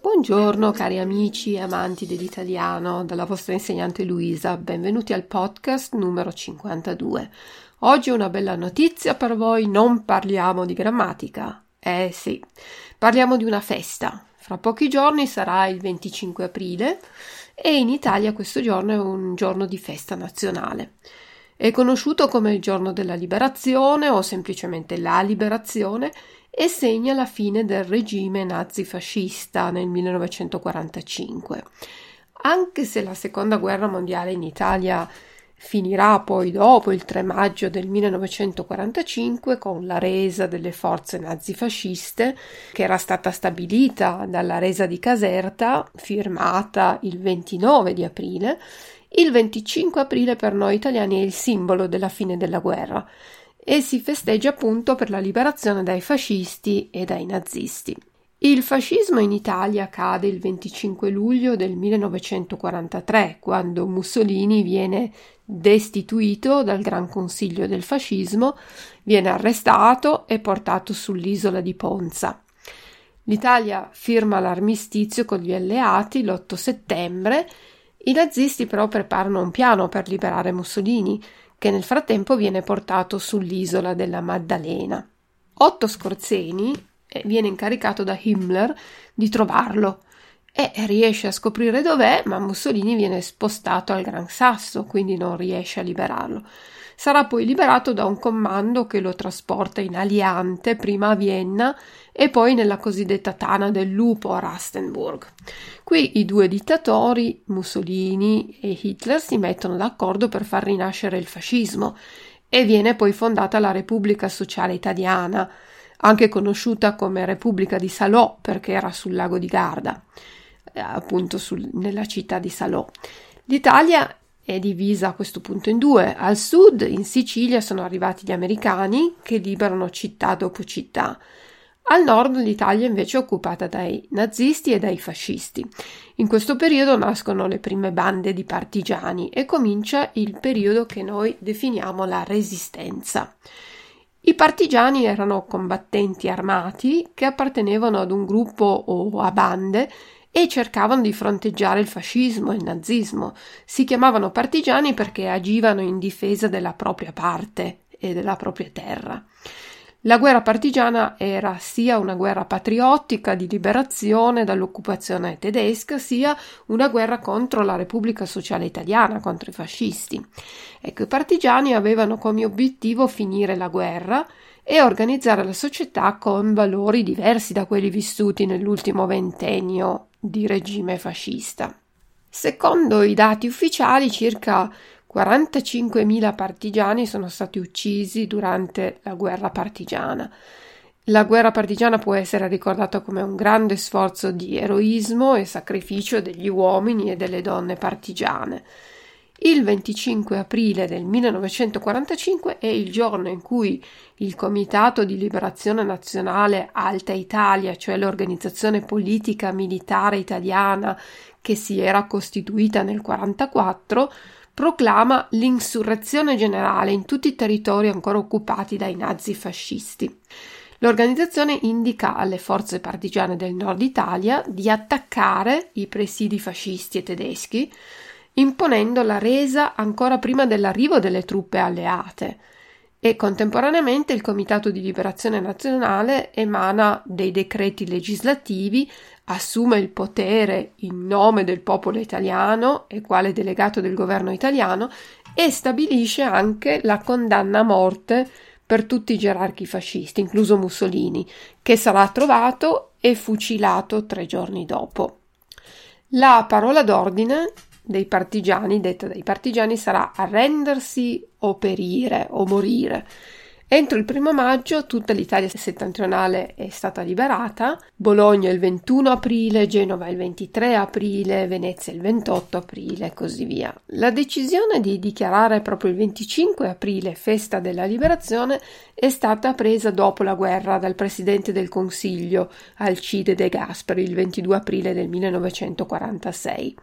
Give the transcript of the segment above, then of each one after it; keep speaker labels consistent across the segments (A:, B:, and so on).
A: Buongiorno cari amici e amanti dell'italiano, dalla vostra insegnante Luisa, benvenuti al podcast numero 52. Oggi una bella notizia per voi, non parliamo di grammatica. Eh sì, parliamo di una festa. Fra pochi giorni sarà il 25 aprile e in Italia questo giorno è un giorno di festa nazionale. È conosciuto come il giorno della liberazione o semplicemente la liberazione e segna la fine del regime nazifascista nel 1945. Anche se la seconda guerra mondiale in Italia finirà poi dopo il 3 maggio del 1945 con la resa delle forze nazifasciste che era stata stabilita dalla resa di Caserta firmata il 29 di aprile il 25 aprile per noi italiani è il simbolo della fine della guerra e si festeggia appunto per la liberazione dai fascisti e dai nazisti. Il fascismo in Italia cade il 25 luglio del 1943, quando Mussolini viene destituito dal Gran Consiglio del fascismo, viene arrestato e portato sull'isola di Ponza. L'Italia firma l'armistizio con gli alleati l'8 settembre i nazisti però preparano un piano per liberare Mussolini, che nel frattempo viene portato sull'isola della Maddalena. Otto Scorzeni eh, viene incaricato da Himmler di trovarlo e riesce a scoprire dov'è, ma Mussolini viene spostato al Gran Sasso, quindi non riesce a liberarlo. Sarà poi liberato da un comando che lo trasporta in Aliante, prima a Vienna e poi nella cosiddetta Tana del Lupo a Rastenburg. Qui i due dittatori, Mussolini e Hitler, si mettono d'accordo per far rinascere il fascismo e viene poi fondata la Repubblica Sociale Italiana, anche conosciuta come Repubblica di Salò perché era sul lago di Garda, eh, appunto sul, nella città di Salò. L'Italia è divisa a questo punto in due. Al sud, in Sicilia, sono arrivati gli americani che liberano città dopo città. Al nord l'Italia invece è occupata dai nazisti e dai fascisti. In questo periodo nascono le prime bande di partigiani e comincia il periodo che noi definiamo la resistenza. I partigiani erano combattenti armati che appartenevano ad un gruppo o a bande e cercavano di fronteggiare il fascismo e il nazismo. Si chiamavano partigiani perché agivano in difesa della propria parte e della propria terra. La guerra partigiana era sia una guerra patriottica di liberazione dall'occupazione tedesca, sia una guerra contro la Repubblica Sociale Italiana, contro i fascisti. Ecco, i partigiani avevano come obiettivo finire la guerra e organizzare la società con valori diversi da quelli vissuti nell'ultimo ventennio di regime fascista. Secondo i dati ufficiali, circa 45.000 partigiani sono stati uccisi durante la guerra partigiana. La guerra partigiana può essere ricordata come un grande sforzo di eroismo e sacrificio degli uomini e delle donne partigiane. Il 25 aprile del 1945 è il giorno in cui il Comitato di Liberazione Nazionale Alta Italia, cioè l'organizzazione politica militare italiana che si era costituita nel 1944, proclama l'insurrezione generale in tutti i territori ancora occupati dai nazifascisti. L'organizzazione indica alle forze partigiane del nord Italia di attaccare i presidi fascisti e tedeschi, imponendo la resa ancora prima dell'arrivo delle truppe alleate e contemporaneamente il Comitato di Liberazione Nazionale emana dei decreti legislativi, assume il potere in nome del popolo italiano e quale delegato del governo italiano e stabilisce anche la condanna a morte per tutti i gerarchi fascisti, incluso Mussolini, che sarà trovato e fucilato tre giorni dopo. La parola d'ordine dei partigiani, detta dai partigiani, sarà arrendersi o perire o morire. Entro il primo maggio tutta l'Italia settentrionale è stata liberata, Bologna il 21 aprile, Genova il 23 aprile, Venezia il 28 aprile e così via. La decisione di dichiarare proprio il 25 aprile festa della liberazione è stata presa dopo la guerra dal presidente del Consiglio Alcide De Gasperi il 22 aprile del 1946.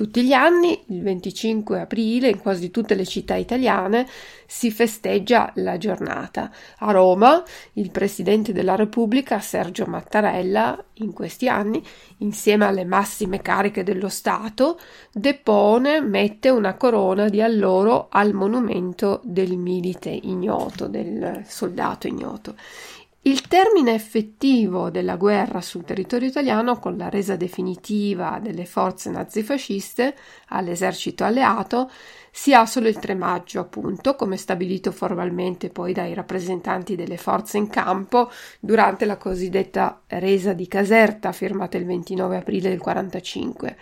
A: Tutti gli anni, il 25 aprile, in quasi tutte le città italiane, si festeggia la giornata. A Roma, il Presidente della Repubblica, Sergio Mattarella, in questi anni, insieme alle massime cariche dello Stato, depone, mette una corona di alloro al monumento del milite ignoto, del soldato ignoto. Il termine effettivo della guerra sul territorio italiano, con la resa definitiva delle forze nazifasciste all'esercito alleato, si ha solo il 3 maggio, appunto, come stabilito formalmente poi dai rappresentanti delle forze in campo durante la cosiddetta resa di Caserta, firmata il 29 aprile del 45.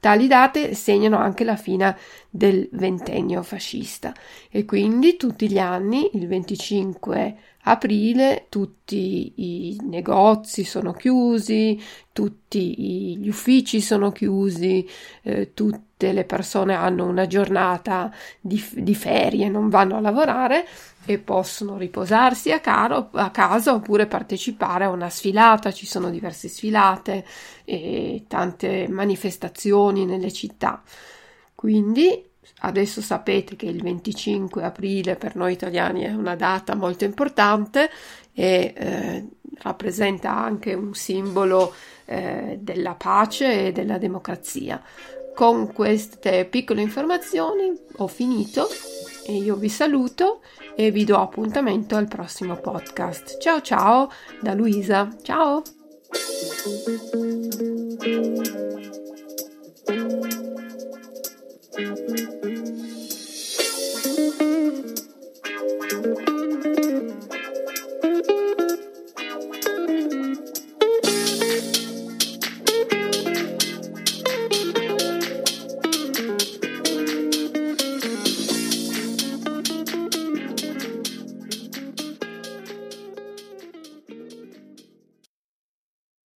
A: Tali date segnano anche la fine del ventennio fascista. E quindi tutti gli anni, il 25 aprile, tutti i negozi sono chiusi, tutti gli uffici sono chiusi, eh, tutte le persone hanno una giornata di, di, ferie, non vanno a lavorare e possono riposarsi a, caro, a casa oppure partecipare a una sfilata, ci sono diverse sfilate e tante manifestazioni nelle città. Quindi adesso sapete che il 25 aprile per noi italiani è una data molto importante e eh, rappresenta anche un simbolo eh, della pace e della democrazia. Con queste piccole informazioni ho finito e io vi saluto e vi do appuntamento al prossimo podcast. Ciao ciao da Luisa. Ciao!